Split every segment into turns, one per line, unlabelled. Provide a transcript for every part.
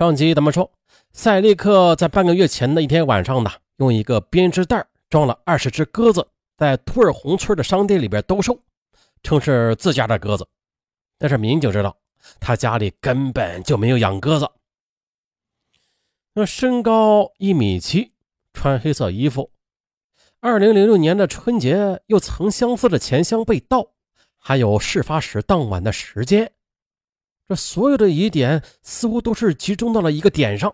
上集咱们说，赛利克在半个月前的一天晚上呢，用一个编织袋装了二十只鸽子，在图尔洪村的商店里边兜售，称是自家的鸽子。但是民警知道，他家里根本就没有养鸽子。那身高一米七，穿黑色衣服。二零零六年的春节，又曾相似的钱箱被盗，还有事发时当晚的时间。这所有的疑点似乎都是集中到了一个点上。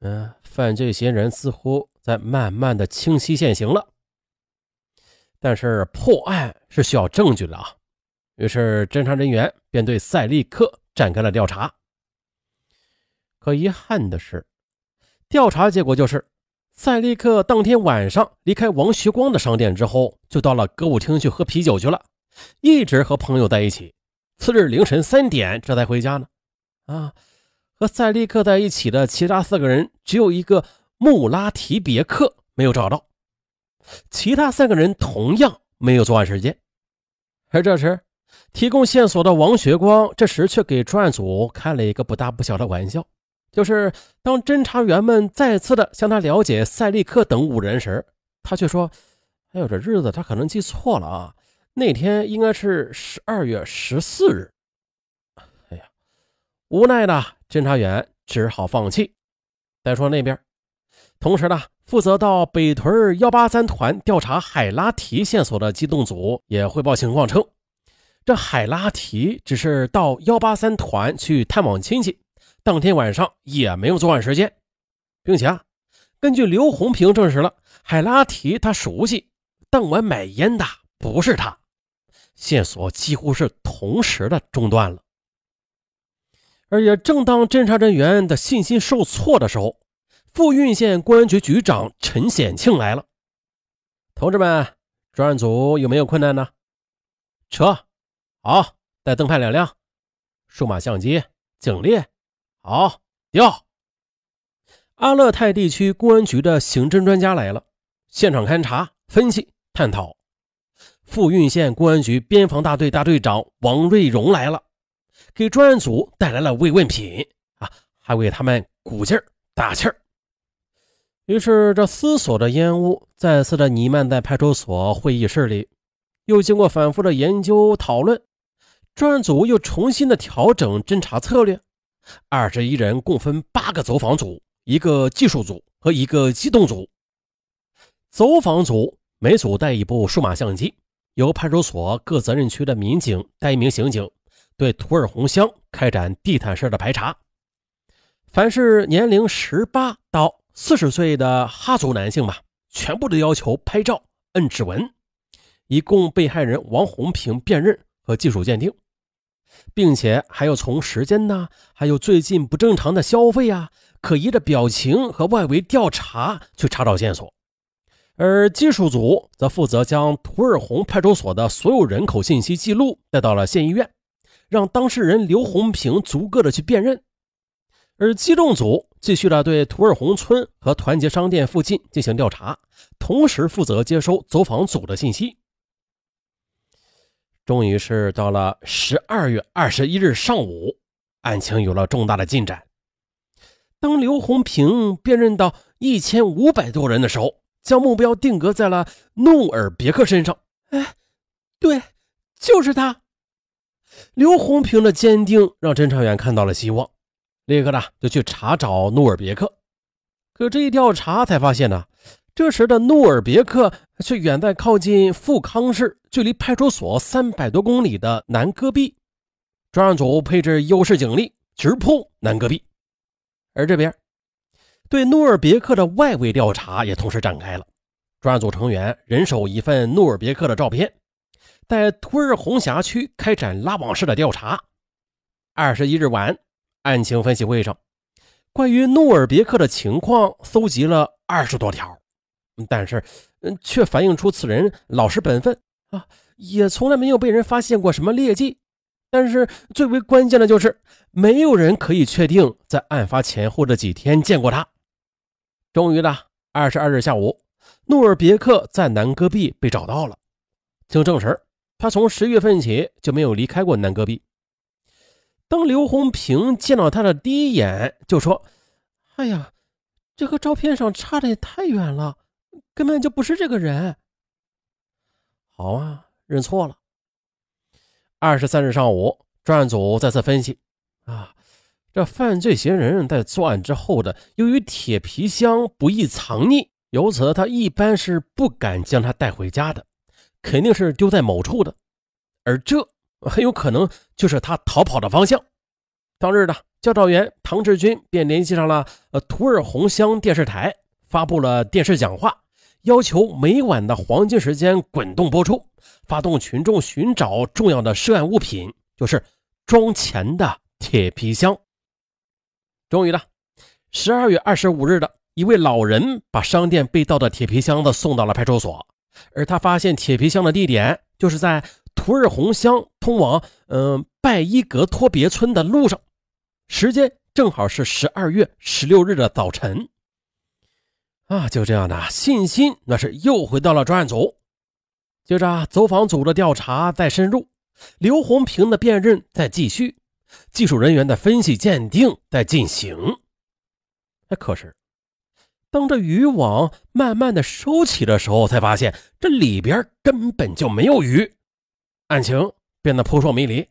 嗯，犯罪嫌疑人似乎在慢慢的清晰现形了。但是破案是需要证据的啊，于是侦查人员便对赛利克展开了调查。可遗憾的是，调查结果就是，赛利克当天晚上离开王学光的商店之后，就到了歌舞厅去喝啤酒去了，一直和朋友在一起。次日凌晨三点这才回家呢。啊，和赛利克在一起的其他四个人，只有一个穆拉提别克没有找到，其他三个人同样没有作案时间。而这时，提供线索的王学光这时却给专案组开了一个不大不小的玩笑。就是当侦查员们再次的向他了解赛利克等五人时，他却说：“哎呦，这日子他可能记错了啊，那天应该是十二月十四日。”哎呀，无奈的侦查员只好放弃。再说那边，同时呢，负责到北屯幺八三团调查海拉提线索的机动组也汇报情况称，这海拉提只是到幺八三团去探望亲戚。当天晚上也没有作案时间，并且啊，根据刘红平证实了，海拉提他熟悉当晚买烟的不是他，线索几乎是同时的中断了。而也正当侦查人员的信心受挫的时候，富蕴县公安局局长陈显庆来了。同志们，专案组有没有困难呢？车，好，带灯牌两辆，数码相机、警力。好，调。阿勒泰地区公安局的刑侦专家来了，现场勘查、分析、探讨。富蕴县公安局边防大队大队长王瑞荣来了，给专案组带来了慰问品啊，还为他们鼓劲儿、打气儿。于是，这思索的烟雾再次的弥漫在派出所会议室里。又经过反复的研究讨论，专案组又重新的调整侦查策略。二十一人共分八个走访组、一个技术组和一个机动组。走访组每组带一部数码相机，由派出所各责任区的民警带一名刑警，对土尔洪乡开展地毯式的排查。凡是年龄十八到四十岁的哈族男性嘛，全部都要求拍照、摁指纹，以供被害人王红平辨认和技术鉴定。并且还要从时间呢，还有最近不正常的消费啊，可疑的表情和外围调查去查找线索，而技术组则负责将图尔洪派出所的所有人口信息记录带到了县医院，让当事人刘红平逐个的去辨认，而机动组继续的对图尔洪村和团结商店附近进行调查，同时负责接收走访组的信息。终于是到了十二月二十一日上午，案情有了重大的进展。当刘红平辨认到一千五百多人的时候，将目标定格在了努尔别克身上。哎，对，就是他。刘红平的坚定让侦查员看到了希望，立刻呢就去查找努尔别克。可这一调查才发现呢。这时的努尔别克却远在靠近富康市、距离派出所三百多公里的南戈壁。专案组配置优势警力，直扑南戈壁。而这边对努尔别克的外围调查也同时展开了。专案组成员人手一份努尔别克的照片，在图尔洪辖区开展拉网式的调查。二十一日晚，案情分析会上，关于努尔别克的情况搜集了二十多条。但是，嗯，却反映出此人老实本分啊，也从来没有被人发现过什么劣迹。但是最为关键的就是，没有人可以确定在案发前后这几天见过他。终于呢，二十二日下午，努尔别克在南戈壁被找到了。经证实，他从十月份起就没有离开过南戈壁。当刘红平见到他的第一眼，就说：“哎呀，这和照片上差的也太远了，根本就不是这个人。”好啊，认错了。二十三日上午，专案组再次分析：啊，这犯罪嫌疑人在作案之后的，由于铁皮箱不易藏匿，由此他一般是不敢将它带回家的，肯定是丢在某处的，而这。很有可能就是他逃跑的方向。当日呢教导员唐志军便联系上了呃图尔洪乡电视台，发布了电视讲话，要求每晚的黄金时间滚动播出，发动群众寻找重要的涉案物品，就是装钱的铁皮箱。终于了，十二月二十五日的一位老人把商店被盗的铁皮箱子送到了派出所，而他发现铁皮箱的地点就是在。图尔洪乡通往嗯拜伊格托别村的路上，时间正好是十二月十六日的早晨。啊，就这样的信心，那是又回到了专案组。接着，走访组的调查在深入，刘红平的辨认在继续，技术人员的分析鉴定在进行。哎，可是，当这渔网慢慢的收起的时候，才发现这里边根本就没有鱼。案情变得扑朔迷离，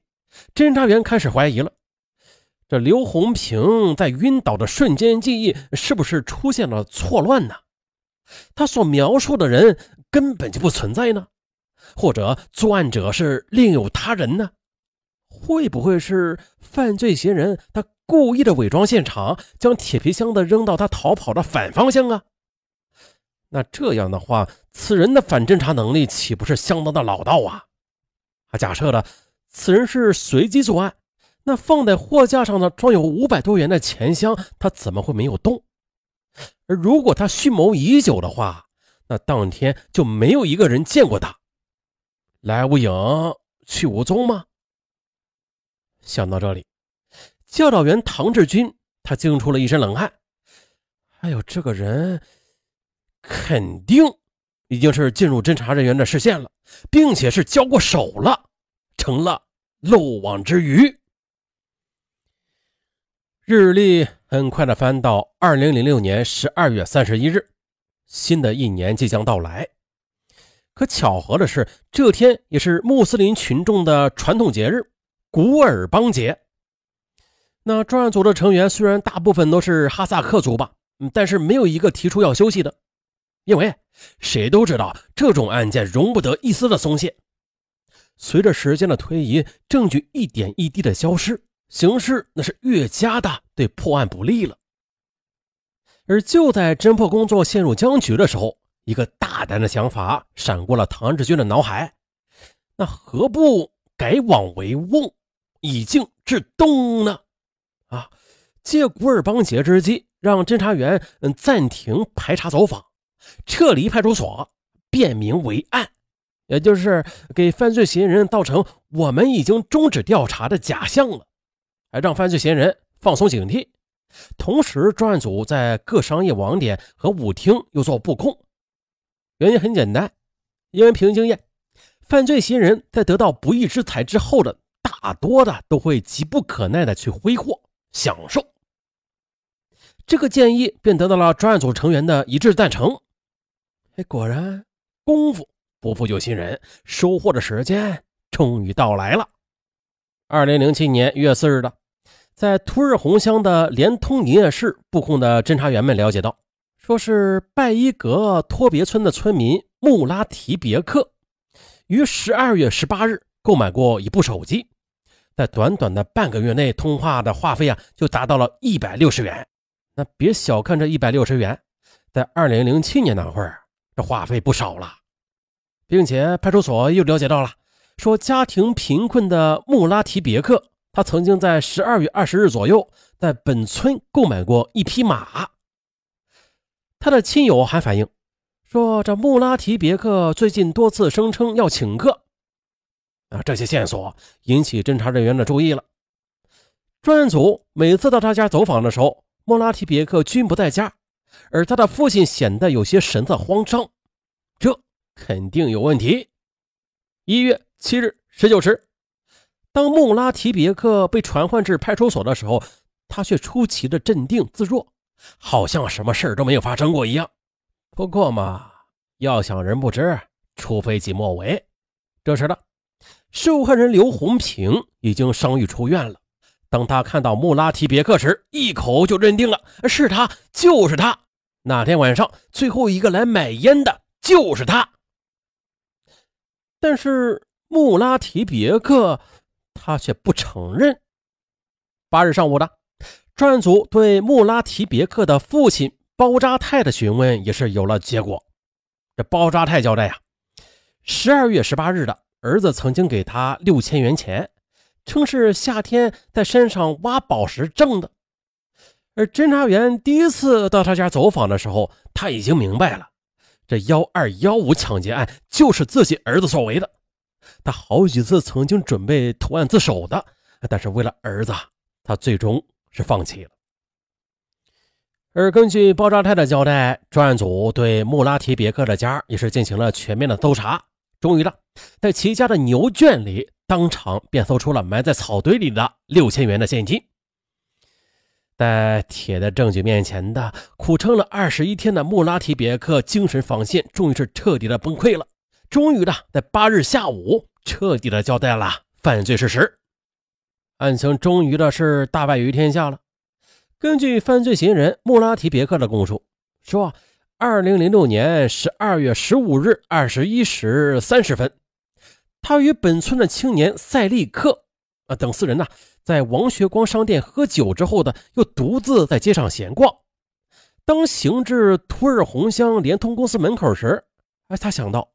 侦查员开始怀疑了：这刘红平在晕倒的瞬间记忆是不是出现了错乱呢？他所描述的人根本就不存在呢？或者作案者是另有他人呢？会不会是犯罪嫌疑人他故意的伪装现场，将铁皮箱子扔到他逃跑的反方向啊？那这样的话，此人的反侦查能力岂不是相当的老道啊？他假设的此人是随机作案，那放在货架上的装有五百多元的钱箱，他怎么会没有动？而如果他蓄谋已久的话，那当天就没有一个人见过他，来无影去无踪吗？想到这里，教导员唐志军他惊出了一身冷汗。哎呦，这个人肯定。已经是进入侦查人员的视线了，并且是交过手了，成了漏网之鱼。日历很快的翻到二零零六年十二月三十一日，新的一年即将到来。可巧合的是，这天也是穆斯林群众的传统节日——古尔邦节。那专案组的成员虽然大部分都是哈萨克族吧，但是没有一个提出要休息的。因为谁都知道，这种案件容不得一丝的松懈。随着时间的推移，证据一点一滴的消失，形势那是越加的对破案不利了。而就在侦破工作陷入僵局的时候，一个大胆的想法闪过了唐志军的脑海：那何不改往为瓮，以静制动呢？啊，借古尔邦节之机，让侦查员嗯暂停排查走访。撤离派出所，变名为案，也就是给犯罪嫌疑人造成我们已经终止调查的假象了，还让犯罪嫌疑人放松警惕。同时，专案组在各商业网点和舞厅又做布控。原因很简单，因为凭经验，犯罪嫌疑人在得到不义之财之后的，啊多的都会急不可耐的去挥霍享受。这个建议便得到了专案组成员的一致赞成。哎，果然功夫不负有心人，收获的时间终于到来了。二零零七年一月四日的，在图尔洪乡的联通营业室布控的侦查员们了解到，说是拜伊格托别村的村民穆拉提别克于十二月十八日购买过一部手机，在短短的半个月内，通话的话费啊就达到了一百六十元。那别小看这一百六十元，在二零零七年那会儿。这话费不少了，并且派出所又了解到了，说家庭贫困的穆拉提别克，他曾经在十二月二十日左右在本村购买过一匹马。他的亲友还反映说，这穆拉提别克最近多次声称要请客。啊，这些线索引起侦查人员的注意了。专案组每次到他家走访的时候，穆拉提别克均不在家。而他的父亲显得有些神色慌张，这肯定有问题。一月七日十九时，当穆拉提别克被传唤至派出所的时候，他却出奇的镇定自若，好像什么事都没有发生过一样。不过嘛，要想人不知，除非己莫为。这时的受害人刘红平已经伤愈出院了。当他看到穆拉提别克时，一口就认定了是他，就是他。那天晚上最后一个来买烟的就是他。但是穆拉提别克他却不承认。八日上午的。专案组对穆拉提别克的父亲包扎泰的询问也是有了结果。这包扎泰交代呀，十二月十八日的儿子曾经给他六千元钱，称是夏天在山上挖宝石挣的。而侦查员第一次到他家走访的时候，他已经明白了，这幺二幺五抢劫案就是自己儿子所为的。他好几次曾经准备投案自首的，但是为了儿子，他最终。是放弃了，而根据包扎泰的交代，专案组对穆拉提别克的家也是进行了全面的搜查。终于了，在齐家的牛圈里，当场便搜出了埋在草堆里的六千元的现金。在铁的证据面前的苦撑了二十一天的穆拉提别克精神防线终于是彻底的崩溃了。终于的，在八日下午彻底的交代了犯罪事实。案情终于的是大白于天下了。根据犯罪嫌疑人穆拉提别克的供述，说，二零零六年十二月十五日二十一时三十分，他与本村的青年赛利克啊等四人呢，在王学光商店喝酒之后的，又独自在街上闲逛。当行至图尔洪乡联通公司门口时，哎，他想到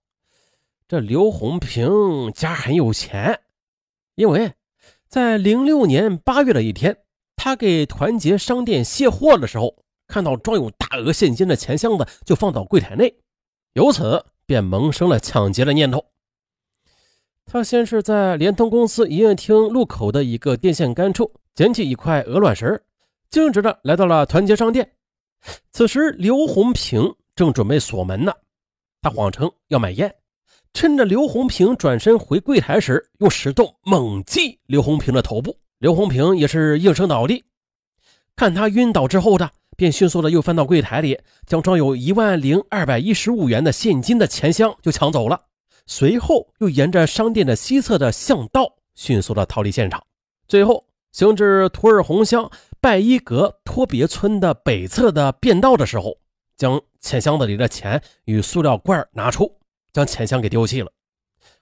这刘红平家很有钱，因为。在零六年八月的一天，他给团结商店卸货的时候，看到装有大额现金的钱箱子就放到柜台内，由此便萌生了抢劫的念头。他先是在联通公司营业厅路口的一个电线杆处捡起一块鹅卵石，径直的来到了团结商店。此时刘红平正准备锁门呢，他谎称要买烟。趁着刘红平转身回柜台时，用石头猛击刘红平的头部。刘红平也是应声倒地。看他晕倒之后的，便迅速的又翻到柜台里，将装有一万零二百一十五元的现金的钱箱就抢走了。随后又沿着商店的西侧的巷道迅速的逃离现场。最后行至图尔洪乡拜伊格托别村的北侧的便道的时候，将钱箱子里的钱与塑料罐拿出。将钱箱给丢弃了。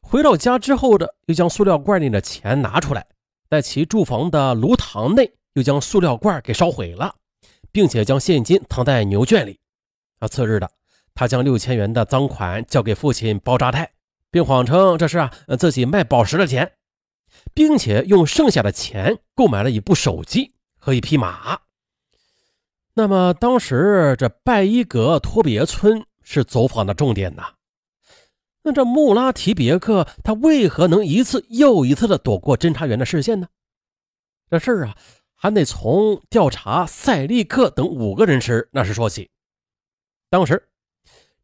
回到家之后的，又将塑料罐里的钱拿出来，在其住房的炉膛内又将塑料罐给烧毁了，并且将现金藏在牛圈里。啊，次日的，他将六千元的赃款交给父亲包扎泰，并谎称这是啊自己卖宝石的钱，并且用剩下的钱购买了一部手机和一匹马。那么当时这拜伊格托别村是走访的重点呐。那这穆拉提别克他为何能一次又一次的躲过侦查员的视线呢？这事儿啊，还得从调查赛利克等五个人时那时说起。当时，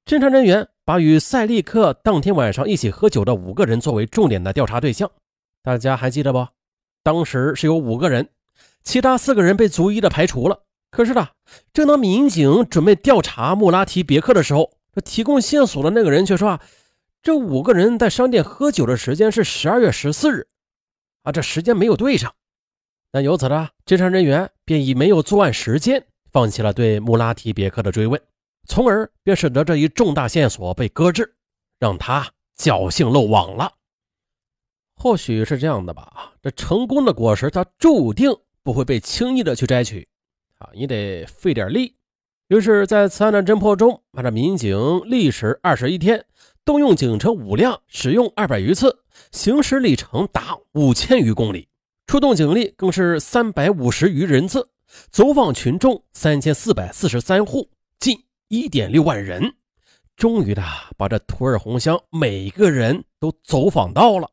侦查人员把与赛利克当天晚上一起喝酒的五个人作为重点的调查对象。大家还记得不？当时是有五个人，其他四个人被逐一的排除了。可是呢，正当民警准备调查穆拉提别克的时候，这提供线索的那个人却说啊。这五个人在商店喝酒的时间是十二月十四日，啊，这时间没有对上。那由此呢，侦查人员便以没有作案时间，放弃了对穆拉提别克的追问，从而便使得这一重大线索被搁置，让他侥幸漏网了。或许是这样的吧，这成功的果实它注定不会被轻易的去摘取，啊，你得费点力。于是，在此案的侦破中，按照民警历时二十一天。动用警车五辆，使用二百余次，行驶里程达五千余公里，出动警力更是三百五十余人次，走访群众三千四百四十三户，近一点六万人，终于的把这图尔洪乡每个人都走访到了，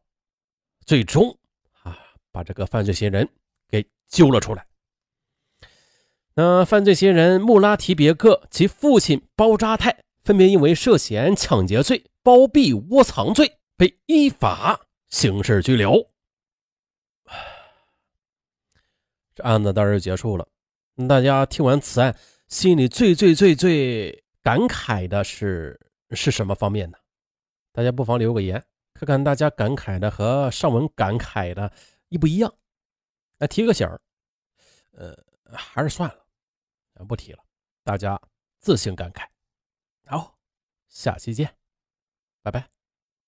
最终啊，把这个犯罪嫌疑人给揪了出来。那犯罪嫌疑人穆拉提别克其父亲包扎泰分别因为涉嫌抢劫罪。包庇窝藏罪，被依法刑事拘留。这案子到这就结束了。大家听完此案，心里最最最最感慨的是是什么方面呢？大家不妨留个言，看看大家感慨的和上文感慨的一不一样。来提个醒儿，呃，还是算了，不提了，大家自行感慨。好，下期见，拜拜。